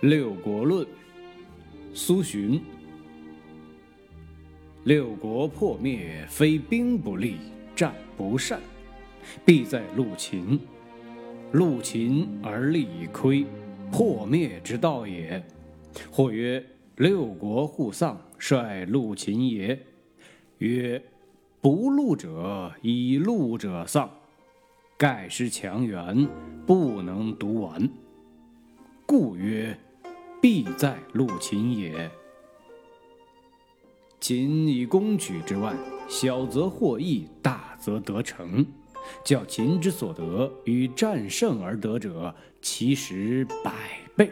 六国论，苏洵。六国破灭，非兵不利，战不善，必在陆秦。陆秦而利以亏，破灭之道也。或曰：六国互丧，率陆秦也。曰：不戮者以戮者丧，盖失强援，不能独完。故曰。必在陆秦也。秦以攻取之外，小则获益，大则得成。较秦之所得与战胜而得者，其实百倍；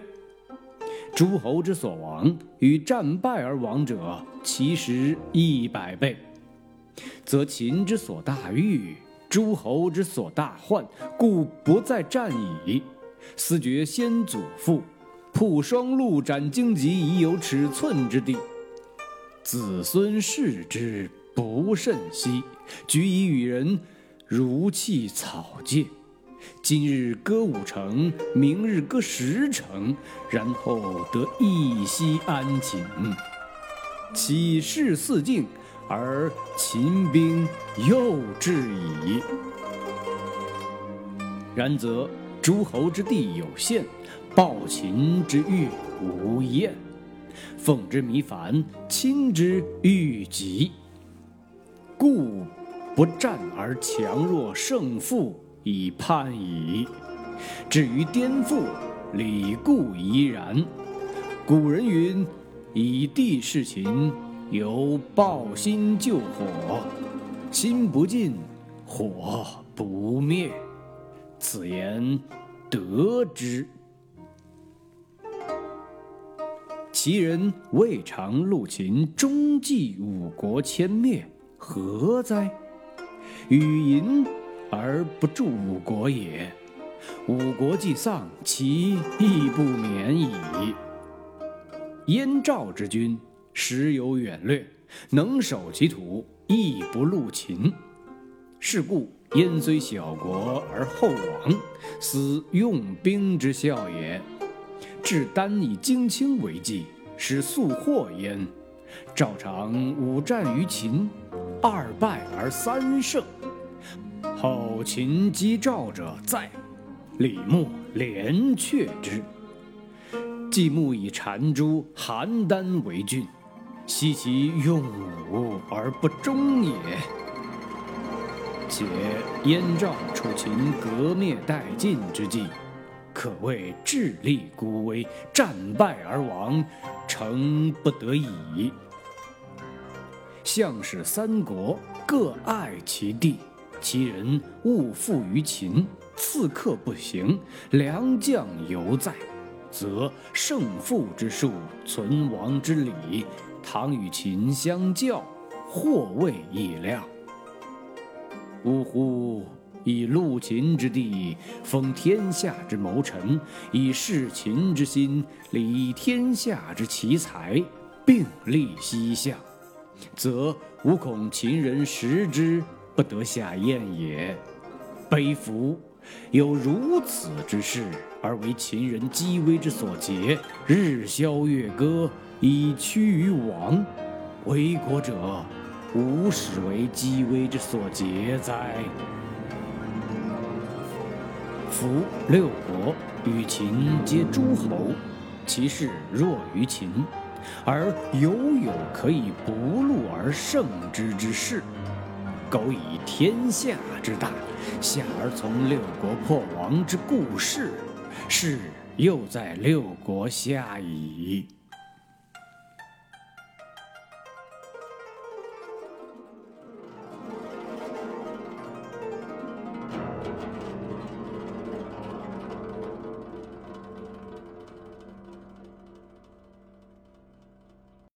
诸侯之所亡与战败而亡者，其实一百倍。则秦之所大欲，诸侯之所大患，故不在战矣。思觉先祖父。铺双陆斩荆棘，已有尺寸之地。子孙视之不甚惜，举以与人，如弃草芥。今日割五城，明日割十城，然后得一息安寝。岂事四境，而秦兵又至矣。然则诸侯之地有限。暴秦之欲无厌，奉之弥繁，亲之欲急。故不战而强弱胜负以判矣。至于颠覆，理固宜然。古人云：“以地事秦，犹抱薪救火，心不尽，火不灭。”此言得之。其人未尝陆秦，终继五国迁灭，何哉？与淫而不助五国也。五国既丧，其亦不免矣。燕赵之君，时有远略，能守其土，亦不入秦。是故燕虽小国而后亡，斯用兵之效也。是单以荆青为计，使速获焉。赵常五战于秦，二败而三胜。后秦击赵者在，李牧连却之。季牧以缠珠、邯郸为郡，悉其用武而不忠也。且燕赵楚秦革灭殆尽之际。可谓智力孤危，战败而亡，诚不得已。项使三国各爱其地，其人勿附于秦，刺客不行，良将犹在，则胜负之术，存亡之理，倘与秦相较，或未易料。呜呼！以戮秦之地，封天下之谋臣；以事秦之心，理天下之奇才，并立西向，则吾恐秦人食之不得下咽也。悲夫！有如此之事，而为秦人积威之所劫，日消月割，以趋于亡。为国者，无始为积威之所劫哉？夫六国与秦皆诸侯，其势弱于秦，而犹有可以不戮而胜之之势。苟以天下之大，下而从六国破亡之故事，是又在六国下矣。